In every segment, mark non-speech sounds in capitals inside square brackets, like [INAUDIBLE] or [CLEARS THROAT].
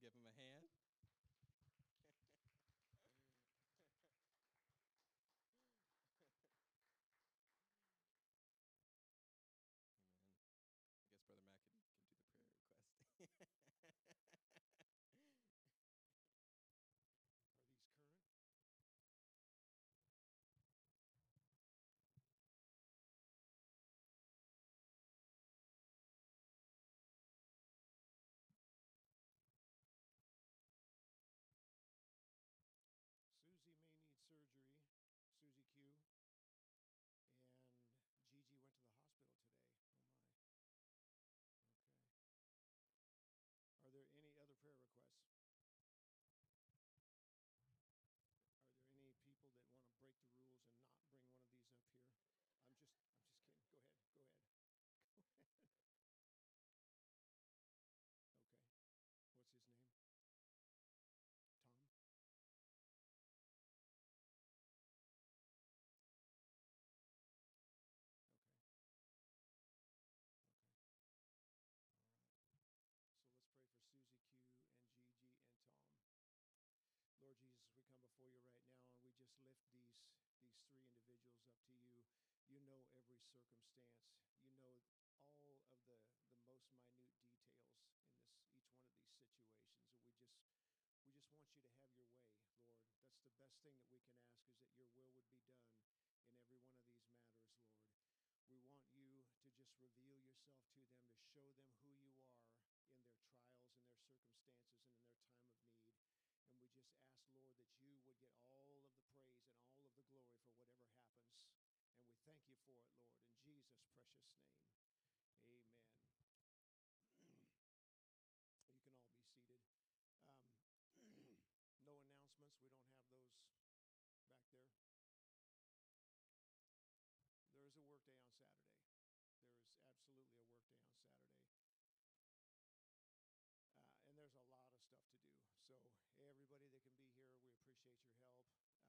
Give him a hand. Amen. I guess Brother McAtee can do the prayer request. Are these current? Susie may need surgery, Susie Q. And Gigi went to the hospital today. Oh my. Okay. Are there any other prayer requests? Are there any people that want to break the rules and not bring one of these up here? I'm just I'm just kidding. Go ahead. Go ahead. Go ahead. Okay. What's his name? Tom? Okay. Okay. All right. So let's pray for Susie Q and Gigi and Tom. Lord Jesus, we come before you right now and we just lift these these three individuals up to you. You know every circumstance. You know all of the the most minute details in this each one of these situations. And we just we just want you to have your way, Lord. That's the best thing that we can ask is that your will would be done in every one of these matters, Lord. We want you to just reveal yourself to them, to show them who you are in their trials, in their circumstances, and in their time of need. And we just ask, Lord, that you would get all of the praise and all of the glory for whatever. And thank you for it, Lord, in Jesus' precious name. Amen. [CLEARS THROAT] you can all be seated. Um, [CLEARS THROAT] no announcements. We don't have those back there. There is a work day on Saturday. There is absolutely a work day on Saturday. Uh, and there's a lot of stuff to do. So, everybody that can be here, we appreciate your help.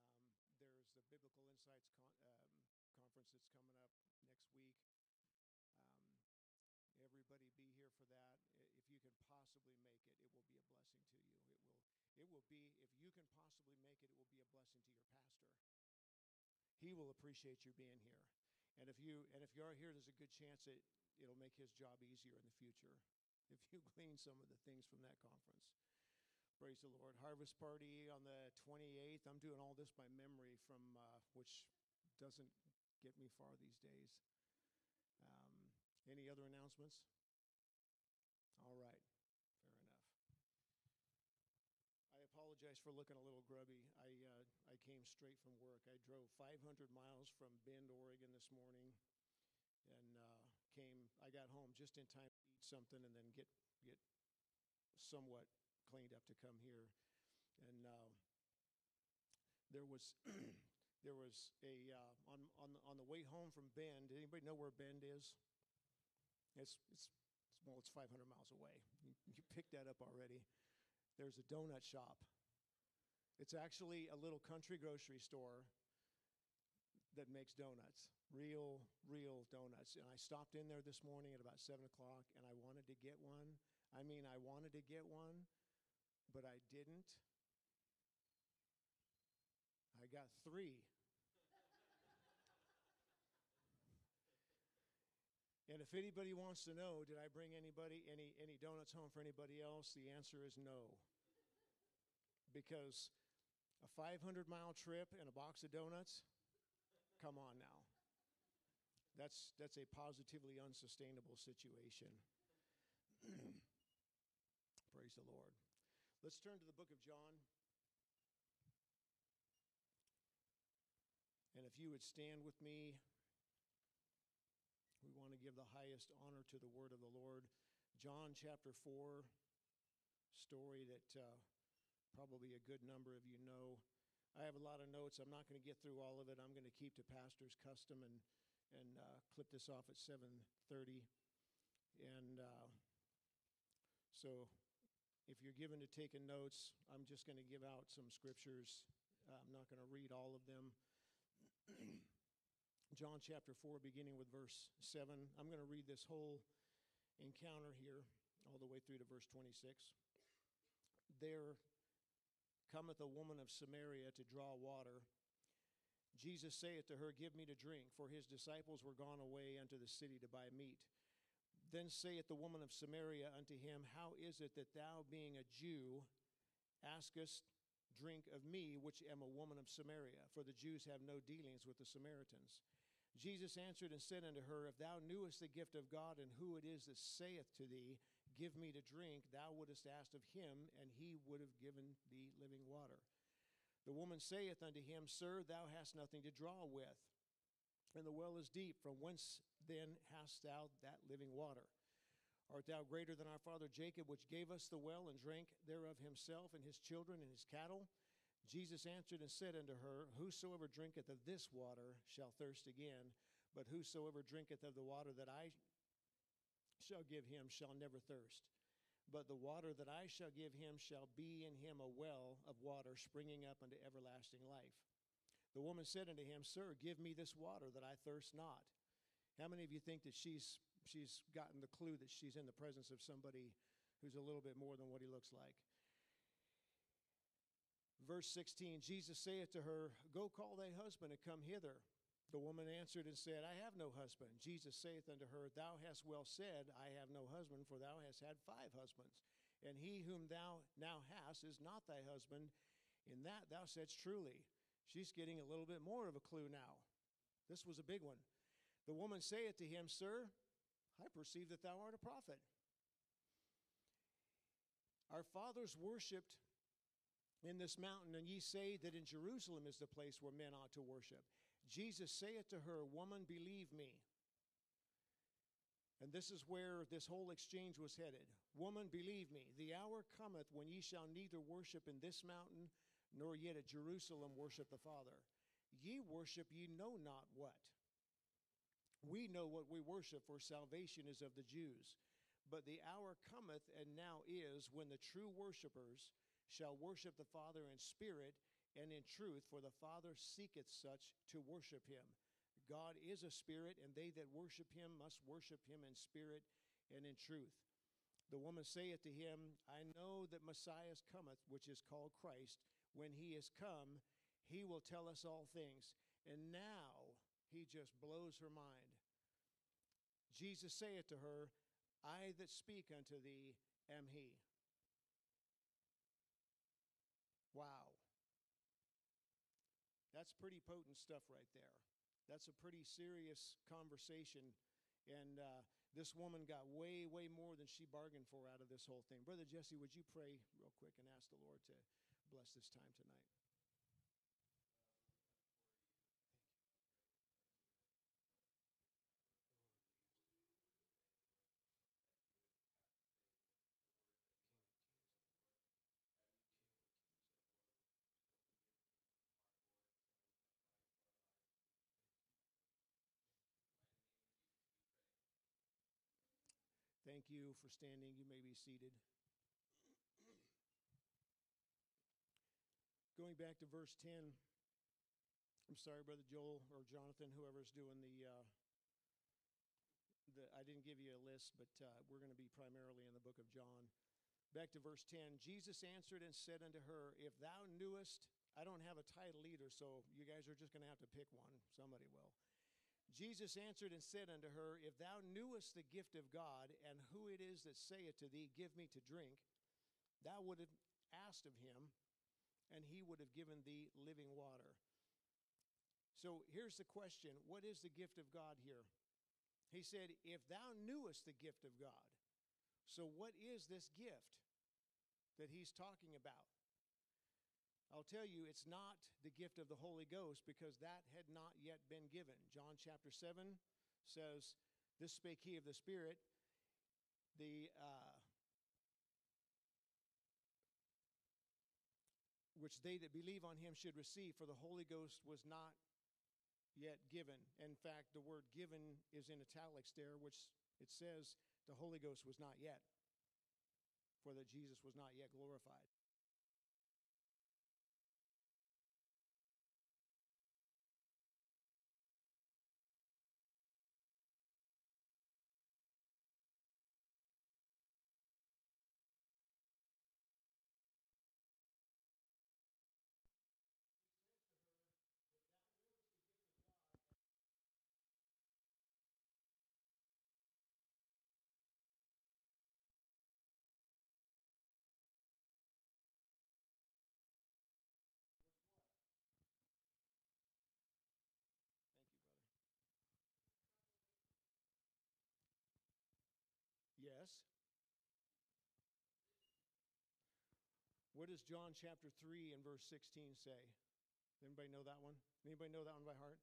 Um, there's the Biblical Insights con- um, conference that's coming up next week. Um, everybody be here for that. If you can possibly make it, it will be a blessing to you. It will. It will be. If you can possibly make it, it will be a blessing to your pastor. He will appreciate you being here. And if you and if you are here, there's a good chance that it'll make his job easier in the future [LAUGHS] if you glean some of the things from that conference. Praise the Lord. Harvest party on the 28th. I'm doing all this by memory from uh, which doesn't get me far these days. Um, any other announcements? All right. Fair enough. I apologize for looking a little grubby. I, uh, I came straight from work. I drove 500 miles from Bend, Oregon this morning and uh, came. I got home just in time to eat something and then get get somewhat cleaned up to come here. And uh, there was [CLEARS THROAT] there was a uh, on on on the way home from Bend. Anybody know where Bend is? It's it's well, it's 500 miles away. You, you picked that up already. There's a donut shop. It's actually a little country grocery store that makes donuts, real, real donuts. And I stopped in there this morning at about 7 o'clock and I wanted to get one. I mean, I wanted to get one, but I didn't. I got three. And if anybody wants to know, did I bring anybody any any donuts home for anybody else? The answer is no. Because a 500 mile trip and a box of donuts, Come on now. That's, that's a positively unsustainable situation. [CLEARS THROAT] Praise the Lord. Let's turn to the book of John. And if you would stand with me, we want to give the highest honor to the word of the Lord. John chapter 4, story that uh, probably a good number of you know. I have a lot of notes. I'm not going to get through all of it. I'm going to keep to pastor's custom and and uh, clip this off at 7:30. And uh, so, if you're given to taking notes, I'm just going to give out some scriptures. I'm not going to read all of them. [CLEARS THROAT] John chapter 4, beginning with verse 7. I'm going to read this whole encounter here, all the way through to verse 26. There cometh a woman of Samaria to draw water. Jesus saith to her, Give me to drink, for his disciples were gone away unto the city to buy meat. Then saith the woman of Samaria unto him, How is it that thou, being a Jew, askest drink of me, which am a woman of Samaria? For the Jews have no dealings with the Samaritans. Jesus answered and said unto her, If thou knewest the gift of God, and who it is that saith to thee, Give me to drink, thou wouldst ask of him, and he would have given thee living water. The woman saith unto him, Sir, thou hast nothing to draw with, and the well is deep. From whence then hast thou that living water? Art thou greater than our father Jacob, which gave us the well and drank thereof himself and his children and his cattle? Jesus answered and said unto her, Whosoever drinketh of this water shall thirst again, but whosoever drinketh of the water that I shall give him shall never thirst. But the water that I shall give him shall be in him a well of water springing up unto everlasting life. The woman said unto him, Sir, give me this water that I thirst not. How many of you think that she's she's gotten the clue that she's in the presence of somebody who's a little bit more than what he looks like? Verse 16 Jesus saith to her, Go call thy husband and come hither. The woman answered and said, I have no husband. Jesus saith unto her, Thou hast well said, I have no husband, for thou hast had five husbands, and he whom thou now hast is not thy husband. In that thou saidst truly. She's getting a little bit more of a clue now. This was a big one. The woman saith to him, Sir, I perceive that thou art a prophet. Our fathers worshipped in this mountain, and ye say that in Jerusalem is the place where men ought to worship. Jesus saith to her, Woman, believe me. And this is where this whole exchange was headed. Woman, believe me, the hour cometh when ye shall neither worship in this mountain nor yet at Jerusalem worship the Father. Ye worship ye know not what. We know what we worship, for salvation is of the Jews. But the hour cometh, and now is, when the true worshippers shall worship the Father in spirit and in truth, for the Father seeketh such to worship him. God is a spirit, and they that worship him must worship him in spirit and in truth. The woman saith to him, I know that Messiah cometh, which is called Christ. When he is come, he will tell us all things. And now he just blows her mind. Jesus saith to her, I that speak unto thee am he. That's pretty potent stuff right there. That's a pretty serious conversation. And uh, this woman got way, way more than she bargained for out of this whole thing. Brother Jesse, would you pray real quick and ask the Lord to bless this time tonight? You for standing. You may be seated. Going back to verse 10, I'm sorry, Brother Joel or Jonathan, whoever's doing the. Uh, the I didn't give you a list, but uh, we're going to be primarily in the book of John. Back to verse 10 Jesus answered and said unto her, If thou knewest, I don't have a title either, so you guys are just going to have to pick one. Somebody will. Jesus answered and said unto her, If thou knewest the gift of God, and who it is that saith to thee, Give me to drink, thou would have asked of him, and he would have given thee living water. So here's the question What is the gift of God here? He said, If thou knewest the gift of God. So, what is this gift that he's talking about? I'll tell you, it's not the gift of the Holy Ghost because that had not yet been given. John chapter 7 says, This spake he of the Spirit. The uh, which they that believe on him should receive, for the Holy Ghost was not yet given. In fact, the word given is in italics there, which it says the Holy Ghost was not yet, for that Jesus was not yet glorified. What does John chapter 3 and verse 16 say? Anybody know that one? Anybody know that one by heart?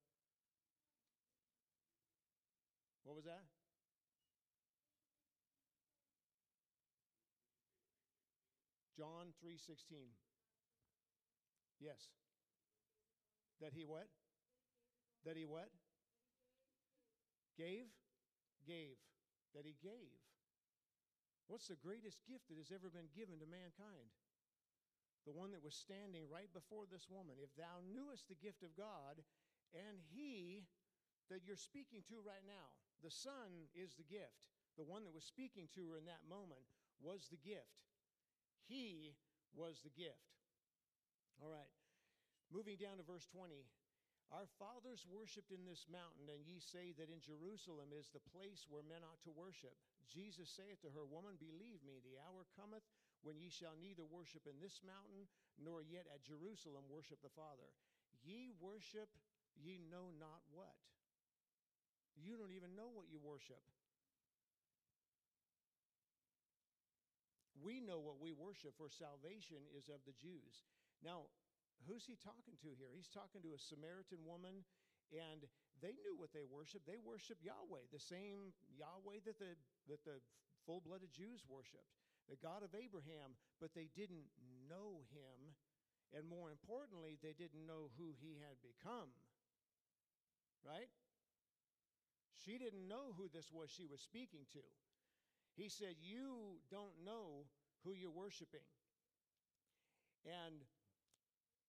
What was that? John 3:16. Yes. That he what? That he what? Gave? Gave. That he gave. What's the greatest gift that has ever been given to mankind? The one that was standing right before this woman. If thou knewest the gift of God, and he that you're speaking to right now, the Son is the gift. The one that was speaking to her in that moment was the gift. He was the gift. All right. Moving down to verse 20. Our fathers worshipped in this mountain, and ye say that in Jerusalem is the place where men ought to worship. Jesus saith to her, Woman, believe me, the hour cometh when ye shall neither worship in this mountain, nor yet at Jerusalem worship the Father. Ye worship, ye know not what. You don't even know what you worship. We know what we worship, for salvation is of the Jews. Now, who's he talking to here? He's talking to a Samaritan woman, and they knew what they worshiped. They worshiped Yahweh, the same Yahweh that the, that the full blooded Jews worshiped, the God of Abraham, but they didn't know him. And more importantly, they didn't know who he had become. Right? She didn't know who this was she was speaking to. He said, You don't know who you're worshiping. And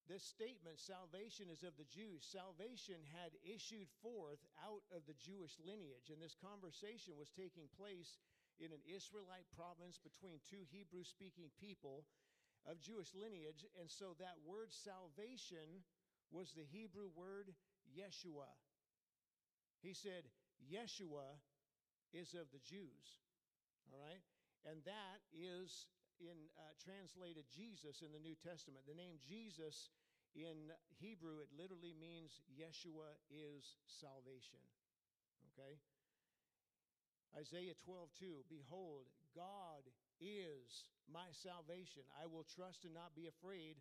this statement, salvation is of the Jews, salvation had issued forth out of the Jewish lineage. And this conversation was taking place in an Israelite province between two Hebrew speaking people of Jewish lineage. And so that word salvation was the Hebrew word Yeshua. He said, Yeshua is of the Jews. All right? And that is in uh, translated Jesus in the New Testament. The name Jesus in Hebrew, it literally means Yeshua is salvation. Okay? Isaiah 12, 2. Behold, God is my salvation. I will trust and not be afraid,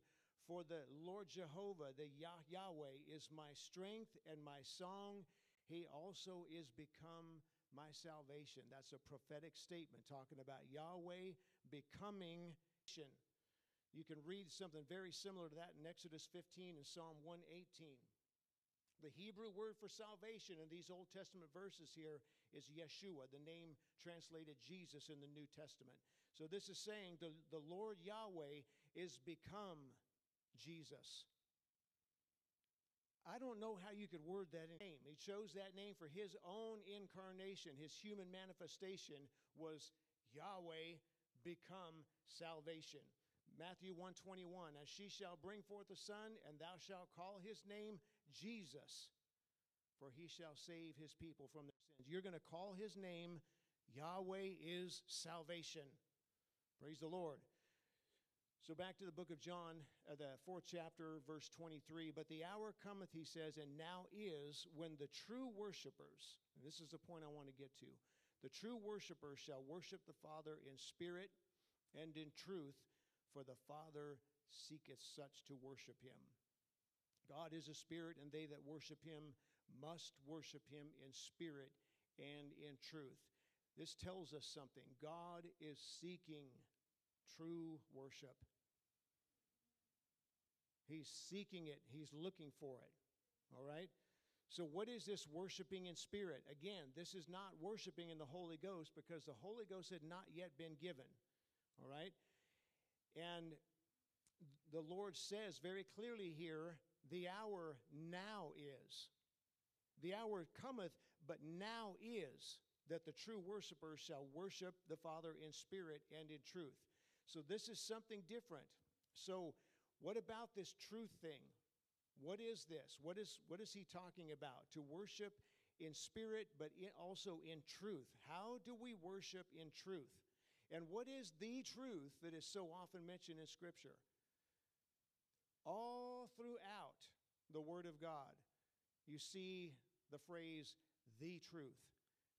for the Lord Jehovah, the Yah- Yahweh, is my strength and my song. He also is become my salvation. That's a prophetic statement talking about Yahweh becoming. You can read something very similar to that in Exodus 15 and Psalm 118. The Hebrew word for salvation in these Old Testament verses here is Yeshua, the name translated Jesus in the New Testament. So this is saying the, the Lord Yahweh is become Jesus. I don't know how you could word that name. He chose that name for his own incarnation, his human manifestation was Yahweh become salvation. Matthew 121, as she shall bring forth a son, and thou shalt call his name Jesus, for he shall save his people from their sins. You're going to call his name Yahweh is salvation. Praise the Lord. So back to the book of John, uh, the fourth chapter, verse 23. But the hour cometh, he says, and now is when the true worshipers, and this is the point I want to get to, the true worshipers shall worship the Father in spirit and in truth, for the Father seeketh such to worship him. God is a spirit, and they that worship him must worship him in spirit and in truth. This tells us something. God is seeking true worship. He's seeking it, he's looking for it. All right? So, what is this worshiping in spirit? Again, this is not worshiping in the Holy Ghost because the Holy Ghost had not yet been given. All right? And the Lord says very clearly here the hour now is. The hour cometh, but now is that the true worshipers shall worship the Father in spirit and in truth. So, this is something different. So, what about this truth thing? What is this? What is, what is he talking about? To worship in spirit, but in, also in truth. How do we worship in truth? And what is the truth that is so often mentioned in Scripture? All throughout the Word of God, you see the phrase the truth.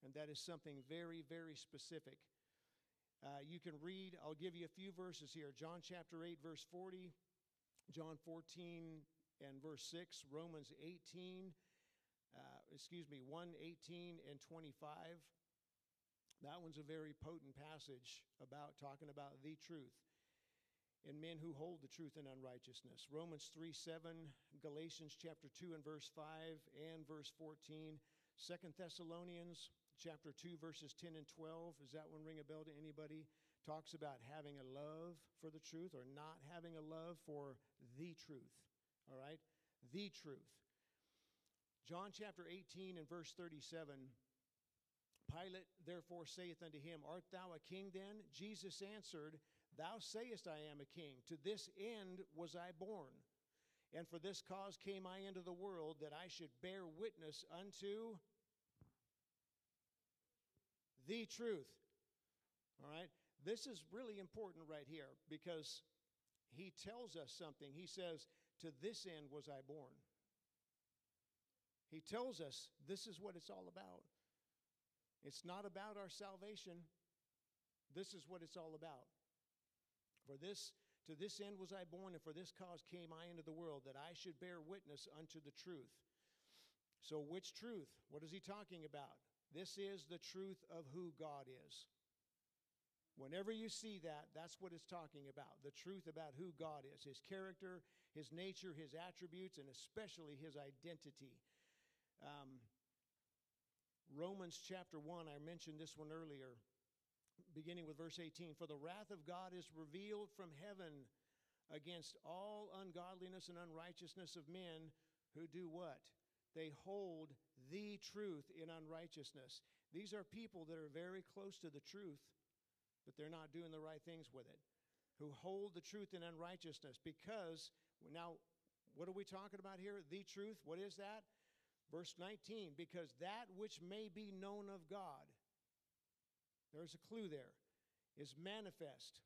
And that is something very, very specific. Uh, you can read, I'll give you a few verses here John chapter 8, verse 40, John 14 and verse 6, Romans 18, uh, excuse me, 1 18 and 25. That one's a very potent passage about talking about the truth and men who hold the truth in unrighteousness. Romans 3 7, Galatians chapter 2 and verse 5 and verse 14, 2 Thessalonians chapter 2 verses 10 and 12. Does that one ring a bell to anybody? Talks about having a love for the truth or not having a love for the truth. All right? The truth. John chapter 18 and verse 37. Pilate therefore saith unto him, Art thou a king then? Jesus answered, Thou sayest, I am a king. To this end was I born. And for this cause came I into the world, that I should bear witness unto the truth. All right? This is really important right here because he tells us something. He says, To this end was I born. He tells us this is what it's all about. It's not about our salvation. This is what it's all about. For this to this end was I born, and for this cause came I into the world, that I should bear witness unto the truth. So, which truth? What is he talking about? This is the truth of who God is. Whenever you see that, that's what it's talking about the truth about who God is His character, His nature, His attributes, and especially His identity. Um, Romans chapter 1, I mentioned this one earlier, beginning with verse 18. For the wrath of God is revealed from heaven against all ungodliness and unrighteousness of men who do what? They hold the truth in unrighteousness. These are people that are very close to the truth, but they're not doing the right things with it. Who hold the truth in unrighteousness. Because, now, what are we talking about here? The truth. What is that? Verse 19, because that which may be known of God, there's a clue there, is manifest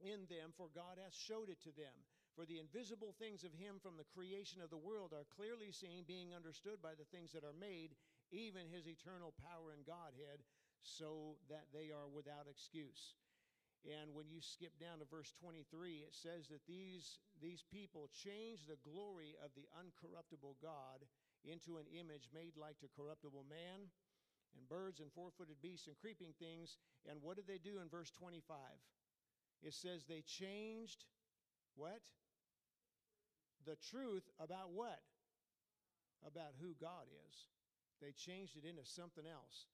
in them, for God hath showed it to them. For the invisible things of him from the creation of the world are clearly seen, being understood by the things that are made, even his eternal power and Godhead, so that they are without excuse. And when you skip down to verse 23, it says that these, these people change the glory of the uncorruptible God into an image made like to corruptible man and birds and four footed beasts and creeping things. And what did they do in verse 25? It says they changed what? The truth about what? About who God is. They changed it into something else.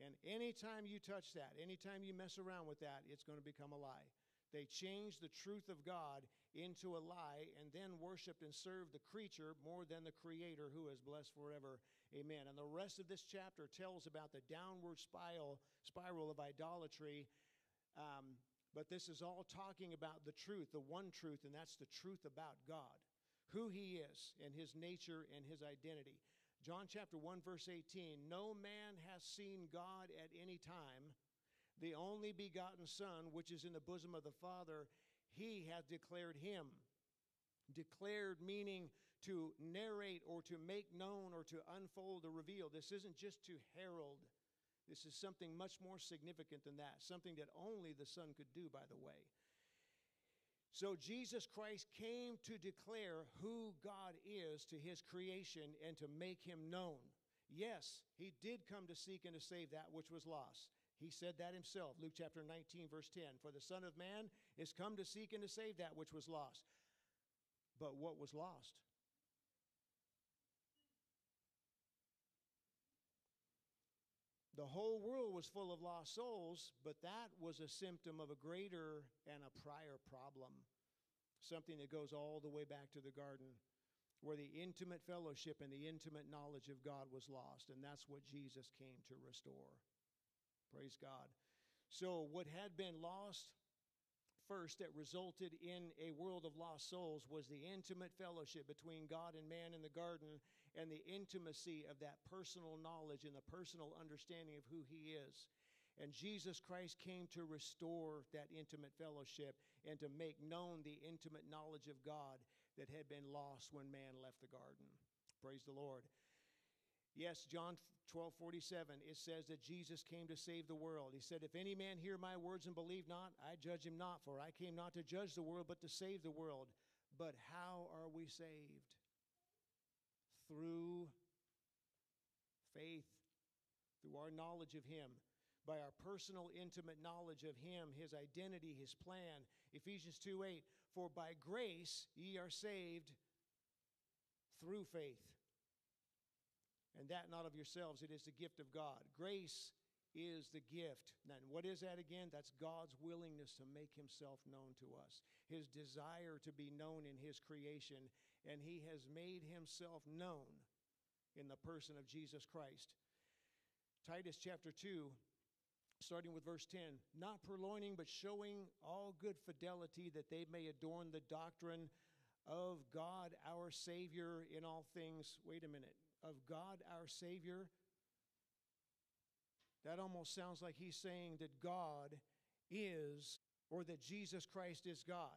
And anytime you touch that, anytime you mess around with that, it's going to become a lie. They changed the truth of God into a lie and then worshiped and served the creature more than the creator who is blessed forever. Amen. And the rest of this chapter tells about the downward spiral, spiral of idolatry. Um, but this is all talking about the truth, the one truth, and that's the truth about God, who He is, and His nature and His identity. John chapter 1, verse 18 No man has seen God at any time the only begotten Son, which is in the bosom of the Father, he hath declared him. Declared meaning to narrate or to make known or to unfold or reveal. This isn't just to herald. This is something much more significant than that, something that only the Son could do, by the way. So Jesus Christ came to declare who God is to his creation and to make him known. Yes, he did come to seek and to save that which was lost. He said that himself, Luke chapter 19, verse 10. For the Son of Man is come to seek and to save that which was lost. But what was lost? The whole world was full of lost souls, but that was a symptom of a greater and a prior problem. Something that goes all the way back to the garden, where the intimate fellowship and the intimate knowledge of God was lost. And that's what Jesus came to restore. Praise God. So, what had been lost first that resulted in a world of lost souls was the intimate fellowship between God and man in the garden and the intimacy of that personal knowledge and the personal understanding of who He is. And Jesus Christ came to restore that intimate fellowship and to make known the intimate knowledge of God that had been lost when man left the garden. Praise the Lord. Yes, John 12 47, it says that Jesus came to save the world. He said, If any man hear my words and believe not, I judge him not, for I came not to judge the world, but to save the world. But how are we saved? Through faith, through our knowledge of Him, by our personal, intimate knowledge of Him, His identity, His plan. Ephesians 2 8, for by grace ye are saved through faith. And that not of yourselves, it is the gift of God. Grace is the gift. And what is that again? That's God's willingness to make himself known to us, his desire to be known in his creation, and he has made himself known in the person of Jesus Christ. Titus chapter 2, starting with verse 10 not purloining, but showing all good fidelity that they may adorn the doctrine of God our Savior in all things. Wait a minute of God our Savior, that almost sounds like he's saying that God is, or that Jesus Christ is God.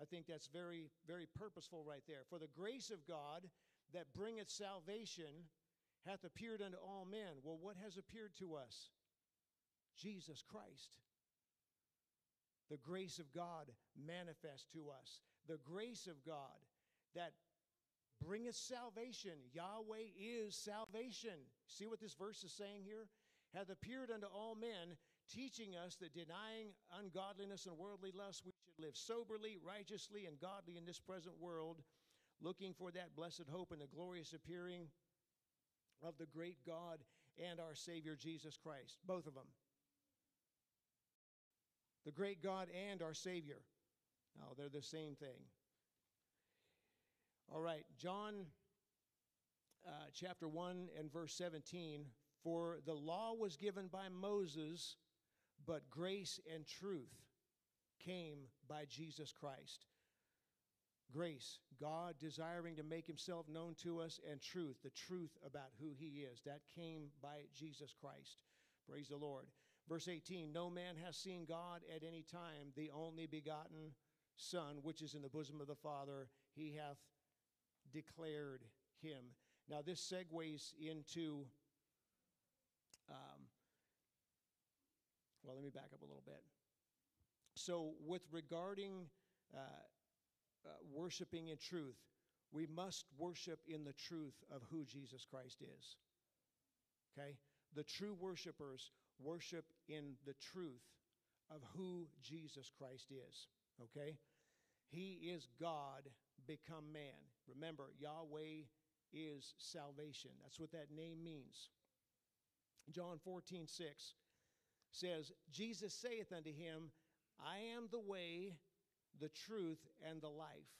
I think that's very, very purposeful right there. For the grace of God that bringeth salvation hath appeared unto all men. Well, what has appeared to us? Jesus Christ. The grace of God manifest to us. The grace of God that bringeth salvation. Yahweh is salvation. See what this verse is saying here? Hath appeared unto all men, teaching us that denying ungodliness and worldly lust, we live soberly, righteously, and godly in this present world, looking for that blessed hope and the glorious appearing of the great God and our Savior Jesus Christ. Both of them. The great God and our Savior. Now, they're the same thing. All right, John uh, chapter 1 and verse 17. For the law was given by Moses, but grace and truth came by Jesus Christ. Grace, God desiring to make himself known to us, and truth, the truth about who he is. That came by Jesus Christ. Praise the Lord. Verse 18 No man has seen God at any time, the only begotten Son, which is in the bosom of the Father, he hath declared him. Now, this segues into, um, well, let me back up a little bit. So, with regarding uh, uh, worshiping in truth, we must worship in the truth of who Jesus Christ is. Okay? The true worshipers worship in the truth of who Jesus Christ is. Okay? He is God become man. Remember, Yahweh is salvation. That's what that name means. John 14, 6 says, Jesus saith unto him, I am the way, the truth, and the life.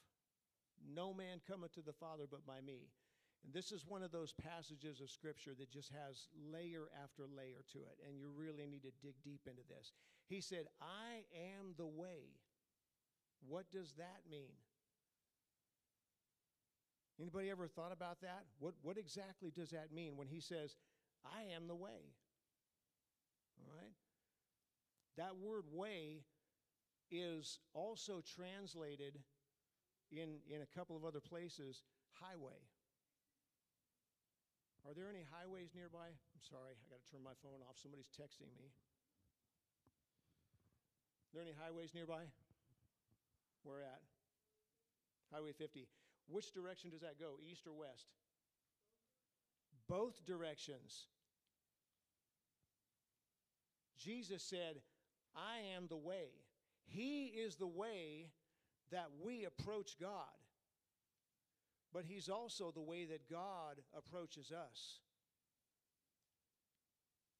No man cometh to the Father but by me. And this is one of those passages of Scripture that just has layer after layer to it, and you really need to dig deep into this. He said, I am the way. What does that mean? Anybody ever thought about that? What, what exactly does that mean when he says, I am the way? All right? That word way is also translated in, in a couple of other places highway. Are there any highways nearby? I'm sorry, I got to turn my phone off. Somebody's texting me. Are there any highways nearby? Where at? Highway 50. Which direction does that go, east or west? Both directions. Jesus said, I am the way. He is the way that we approach God. But He's also the way that God approaches us.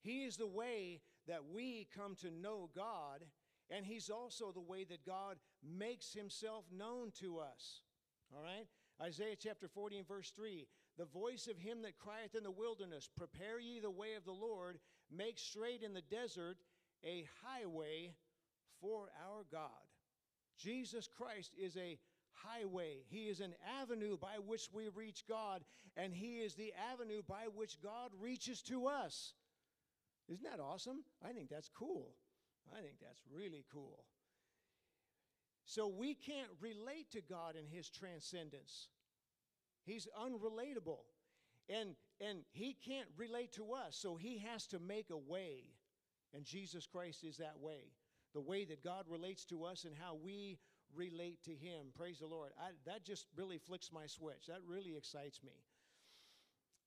He is the way that we come to know God, and He's also the way that God makes Himself known to us. All right? Isaiah chapter 40 and verse 3 The voice of him that crieth in the wilderness, Prepare ye the way of the Lord, make straight in the desert a highway for our God. Jesus Christ is a highway. He is an avenue by which we reach God, and He is the avenue by which God reaches to us. Isn't that awesome? I think that's cool. I think that's really cool. So we can't relate to God in His transcendence. He's unrelatable. And and he can't relate to us, so he has to make a way. And Jesus Christ is that way. The way that God relates to us and how we relate to him. Praise the Lord. I, that just really flicks my switch. That really excites me.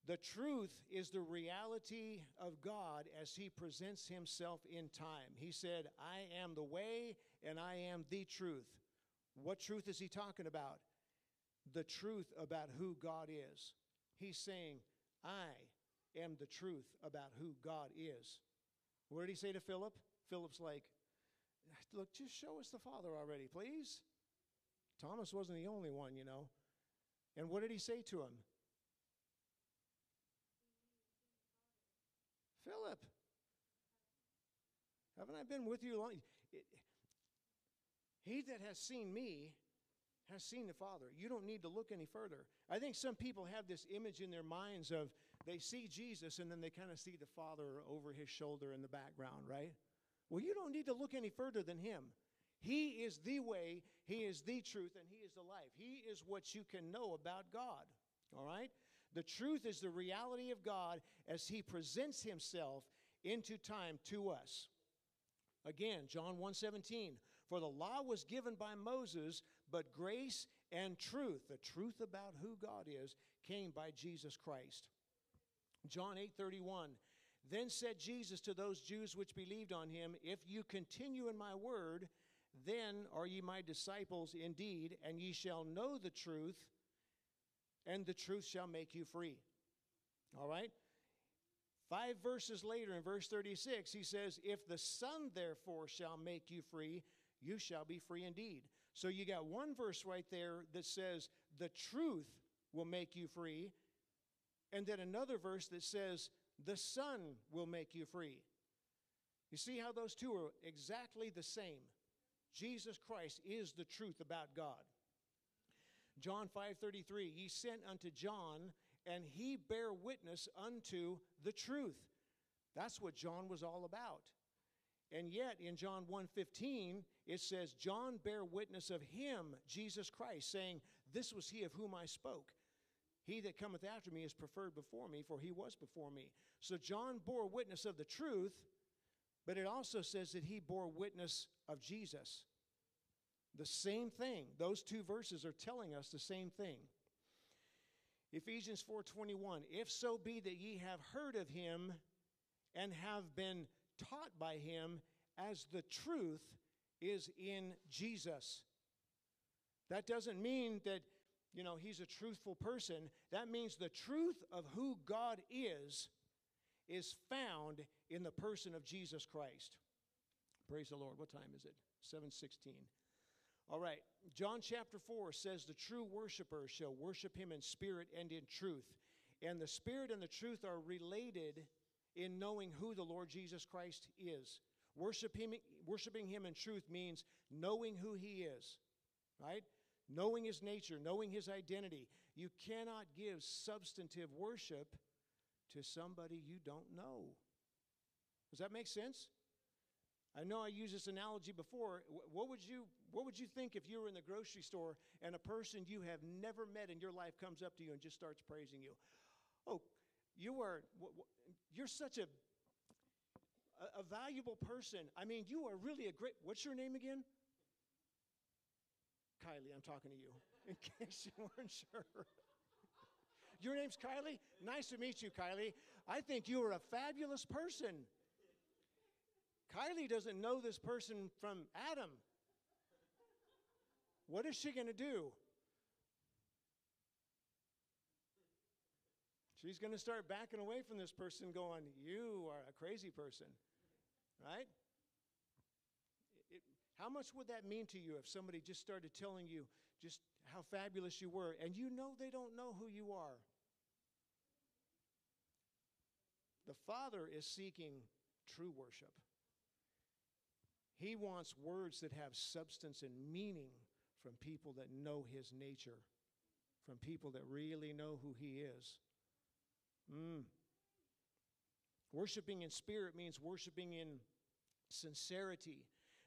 The truth is the reality of God as He presents Himself in time. He said, I am the way and I am the truth. What truth is He talking about? The truth about who God is. He's saying, I am the truth about who God is. What did He say to Philip? Philip's like, Look, just show us the Father already, please. Thomas wasn't the only one, you know. And what did He say to him? Philip, haven't I been with you long? It, he that has seen me has seen the Father. You don't need to look any further. I think some people have this image in their minds of they see Jesus and then they kind of see the Father over his shoulder in the background, right? Well, you don't need to look any further than him. He is the way, he is the truth, and he is the life. He is what you can know about God. All right? The truth is the reality of God as he presents himself into time to us. Again, John 1:17, for the law was given by Moses, but grace and truth, the truth about who God is, came by Jesus Christ. John 8:31, then said Jesus to those Jews which believed on him, if you continue in my word, then are ye my disciples indeed, and ye shall know the truth, and the truth shall make you free. All right? Five verses later, in verse 36, he says, If the Son therefore shall make you free, you shall be free indeed. So you got one verse right there that says, The truth will make you free, and then another verse that says, The Son will make you free. You see how those two are exactly the same. Jesus Christ is the truth about God. John 5:33 Ye sent unto John and he bear witness unto the truth. That's what John was all about. And yet in John 1:15 it says John bear witness of him Jesus Christ saying this was he of whom I spoke. He that cometh after me is preferred before me for he was before me. So John bore witness of the truth but it also says that he bore witness of Jesus. The same thing. Those two verses are telling us the same thing. Ephesians 4:21 If so be that ye have heard of him and have been taught by him as the truth is in Jesus. That doesn't mean that you know he's a truthful person. That means the truth of who God is is found in the person of Jesus Christ. Praise the Lord. What time is it? 716. All right. John chapter 4 says, The true worshiper shall worship him in spirit and in truth. And the spirit and the truth are related in knowing who the Lord Jesus Christ is. Worship him, worshiping him in truth means knowing who he is, right? Knowing his nature, knowing his identity. You cannot give substantive worship to somebody you don't know. Does that make sense? I know I used this analogy before. What would you what would you think if you were in the grocery store and a person you have never met in your life comes up to you and just starts praising you? Oh, you are you're such a a, valuable person. I mean, you are really a great What's your name again? Kylie, I'm talking to you [LAUGHS] in case you weren't sure. Your name's Kylie? Nice to meet you, Kylie. I think you are a fabulous person. Kylie doesn't know this person from Adam. What is she going to do? She's going to start backing away from this person, going, You are a crazy person, right? How much would that mean to you if somebody just started telling you just how fabulous you were, and you know they don't know who you are? The Father is seeking true worship. He wants words that have substance and meaning from people that know his nature, from people that really know who he is. Mm. Worshiping in spirit means worshiping in sincerity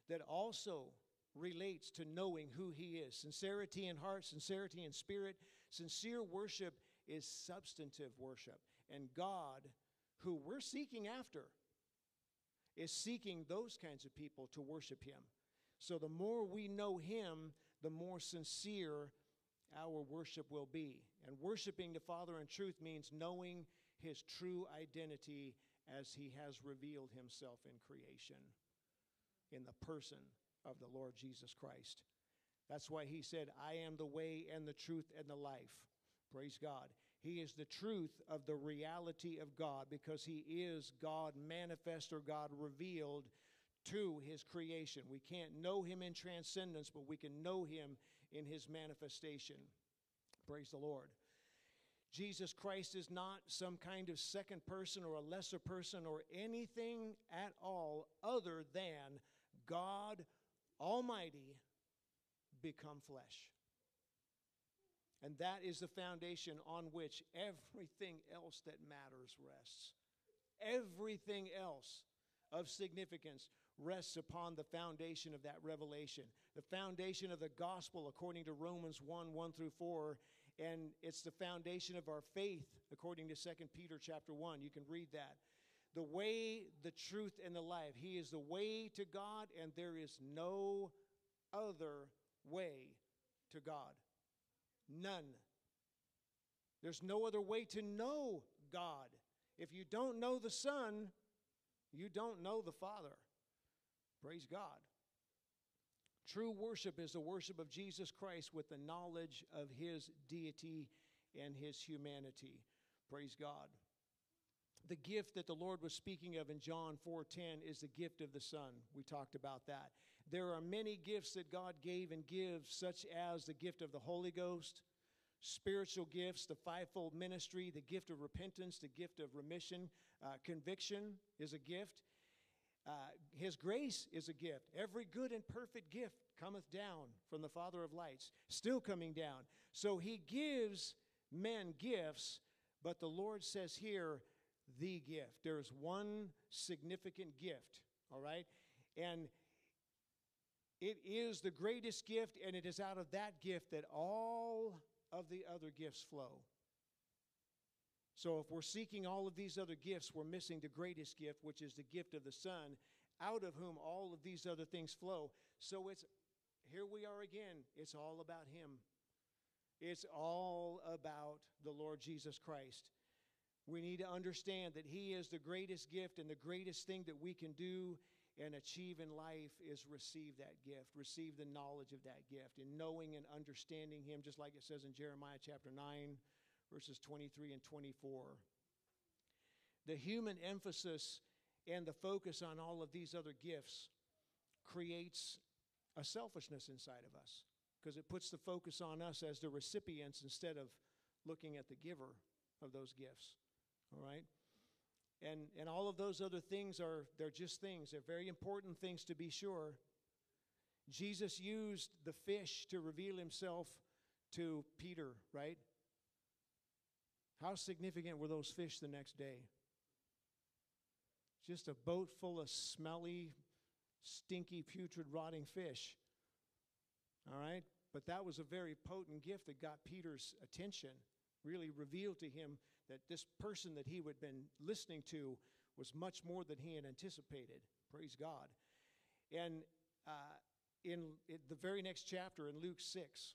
that also relates to knowing who he is. Sincerity in heart, sincerity in spirit. Sincere worship is substantive worship. And God, who we're seeking after, is seeking those kinds of people to worship Him. So the more we know Him, the more sincere our worship will be. And worshiping the Father in truth means knowing His true identity as He has revealed Himself in creation in the person of the Lord Jesus Christ. That's why He said, I am the way and the truth and the life. Praise God. He is the truth of the reality of God because He is God manifest or God revealed to His creation. We can't know Him in transcendence, but we can know Him in His manifestation. Praise the Lord. Jesus Christ is not some kind of second person or a lesser person or anything at all other than God Almighty become flesh. And that is the foundation on which everything else that matters rests. Everything else of significance rests upon the foundation of that revelation. The foundation of the gospel, according to Romans 1 1 through 4. And it's the foundation of our faith, according to 2 Peter chapter 1. You can read that. The way, the truth, and the life. He is the way to God, and there is no other way to God. None. There's no other way to know God. If you don't know the Son, you don't know the Father. Praise God. True worship is the worship of Jesus Christ with the knowledge of his deity and his humanity. Praise God. The gift that the Lord was speaking of in John 4:10 is the gift of the Son. We talked about that. There are many gifts that God gave and gives such as the gift of the Holy Ghost, spiritual gifts, the fivefold ministry, the gift of repentance, the gift of remission, uh, conviction is a gift. Uh, his grace is a gift. Every good and perfect gift cometh down from the Father of lights, still coming down. So he gives men gifts, but the Lord says here, the gift. There's one significant gift, all right? And it is the greatest gift, and it is out of that gift that all of the other gifts flow. So if we're seeking all of these other gifts, we're missing the greatest gift, which is the gift of the Son, out of whom all of these other things flow. So it's here we are again. It's all about Him. It's all about the Lord Jesus Christ. We need to understand that He is the greatest gift, and the greatest thing that we can do and achieve in life is receive that gift, receive the knowledge of that gift, and knowing and understanding Him, just like it says in Jeremiah chapter 9, verses 23 and 24. The human emphasis and the focus on all of these other gifts creates a selfishness inside of us because it puts the focus on us as the recipients instead of looking at the giver of those gifts. All right? And, and all of those other things are, they're just things. They're very important things to be sure. Jesus used the fish to reveal himself to Peter, right? How significant were those fish the next day? Just a boat full of smelly, stinky, putrid, rotting fish. All right? But that was a very potent gift that got Peter's attention, really revealed to him that this person that he had been listening to was much more than he had anticipated. Praise God. And uh, in, in the very next chapter, in Luke 6,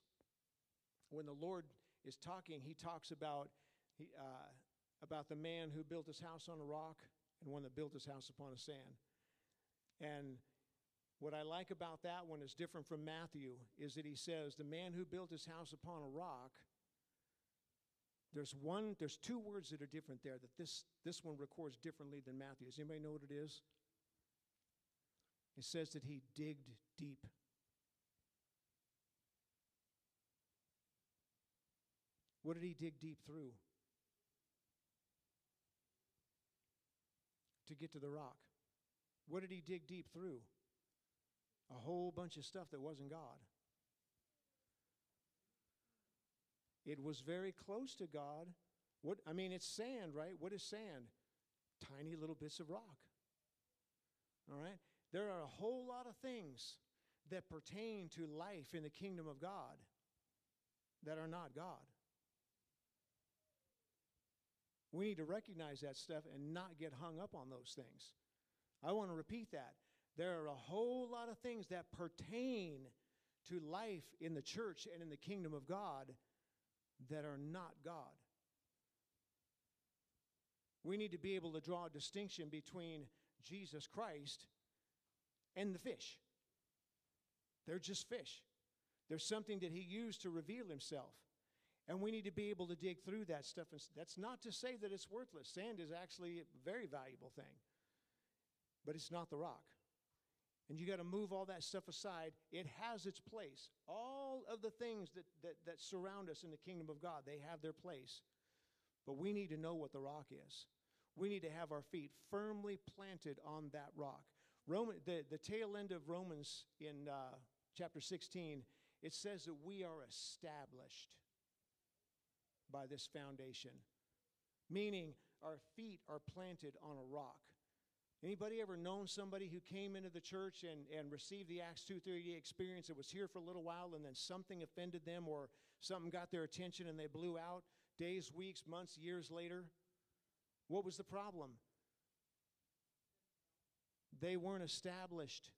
when the Lord is talking, he talks about, uh, about the man who built his house on a rock and one that built his house upon a sand. And what I like about that one is different from Matthew is that he says, The man who built his house upon a rock there's one, there's two words that are different there that this, this one records differently than Matthew. Does anybody know what it is? It says that he digged deep. What did he dig deep through? To get to the rock. What did he dig deep through? A whole bunch of stuff that wasn't God. It was very close to God. What I mean, it's sand, right? What is sand? Tiny little bits of rock. All right? There are a whole lot of things that pertain to life in the kingdom of God that are not God. We need to recognize that stuff and not get hung up on those things. I want to repeat that. There are a whole lot of things that pertain to life in the church and in the kingdom of God that are not God. We need to be able to draw a distinction between Jesus Christ and the fish. They're just fish. There's something that he used to reveal himself. And we need to be able to dig through that stuff. And that's not to say that it's worthless. Sand is actually a very valuable thing, but it's not the rock. And you got to move all that stuff aside. It has its place. All of the things that, that, that surround us in the kingdom of God, they have their place. But we need to know what the rock is. We need to have our feet firmly planted on that rock. Roman, the, the tail end of Romans in uh, chapter 16, it says that we are established by this foundation, meaning our feet are planted on a rock. Anybody ever known somebody who came into the church and, and received the Acts 2.38 experience that was here for a little while and then something offended them or something got their attention and they blew out days, weeks, months, years later? What was the problem? They weren't established.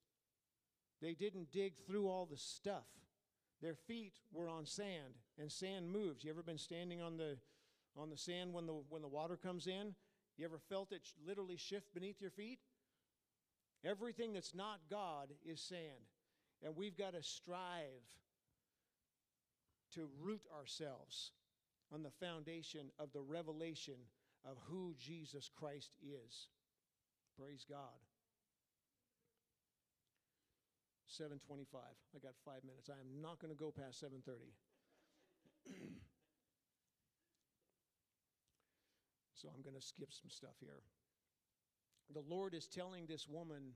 They didn't dig through all the stuff. Their feet were on sand, and sand moves. You ever been standing on the on the sand when the when the water comes in? You ever felt it literally shift beneath your feet? Everything that's not God is sand. And we've got to strive to root ourselves on the foundation of the revelation of who Jesus Christ is. Praise God. 725. I got five minutes. I am not going to go past 730. [CLEARS THROAT] so I'm going to skip some stuff here. The Lord is telling this woman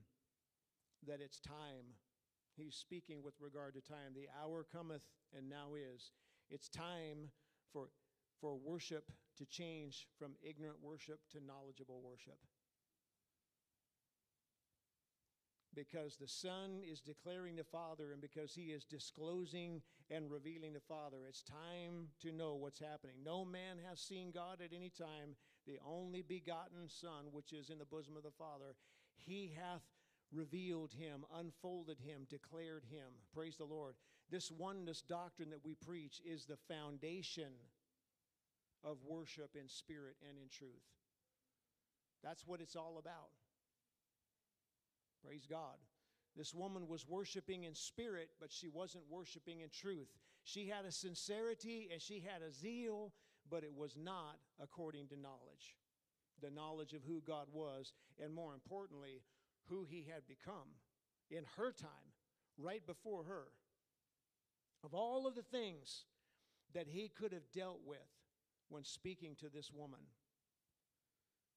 that it's time. He's speaking with regard to time. The hour cometh and now is. It's time for, for worship to change from ignorant worship to knowledgeable worship. because the Son is declaring the Father and because He is disclosing and revealing the Father. It's time to know what's happening. No man has seen God at any time, the only begotten Son, which is in the bosom of the Father. He hath revealed Him, unfolded Him, declared Him. Praise the Lord. This oneness doctrine that we preach is the foundation of worship in spirit and in truth. That's what it's all about. Praise God. This woman was worshiping in spirit, but she wasn't worshiping in truth. She had a sincerity and she had a zeal, but it was not according to knowledge the knowledge of who God was, and more importantly, who he had become in her time, right before her. Of all of the things that he could have dealt with when speaking to this woman,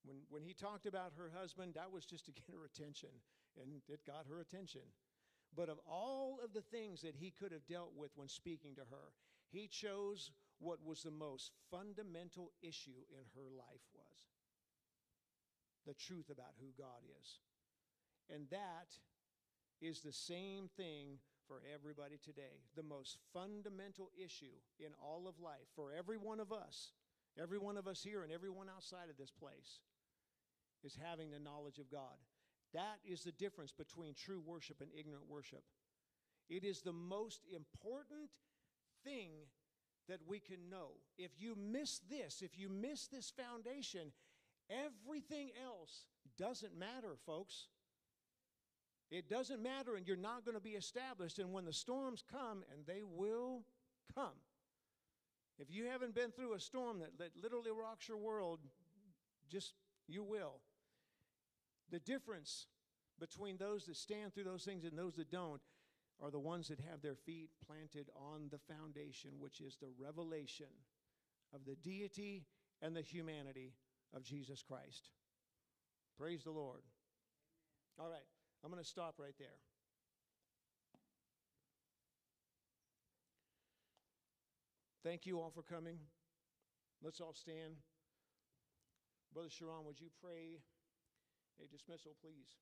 when, when he talked about her husband, that was just to get her attention and it got her attention. But of all of the things that he could have dealt with when speaking to her, he chose what was the most fundamental issue in her life was the truth about who God is. And that is the same thing for everybody today. The most fundamental issue in all of life for every one of us, every one of us here and everyone outside of this place, is having the knowledge of God. That is the difference between true worship and ignorant worship. It is the most important thing that we can know. If you miss this, if you miss this foundation, everything else doesn't matter, folks. It doesn't matter, and you're not going to be established. And when the storms come, and they will come, if you haven't been through a storm that, that literally rocks your world, just you will. The difference between those that stand through those things and those that don't are the ones that have their feet planted on the foundation, which is the revelation of the deity and the humanity of Jesus Christ. Praise the Lord. All right, I'm going to stop right there. Thank you all for coming. Let's all stand. Brother Sharon, would you pray a dismissal, please?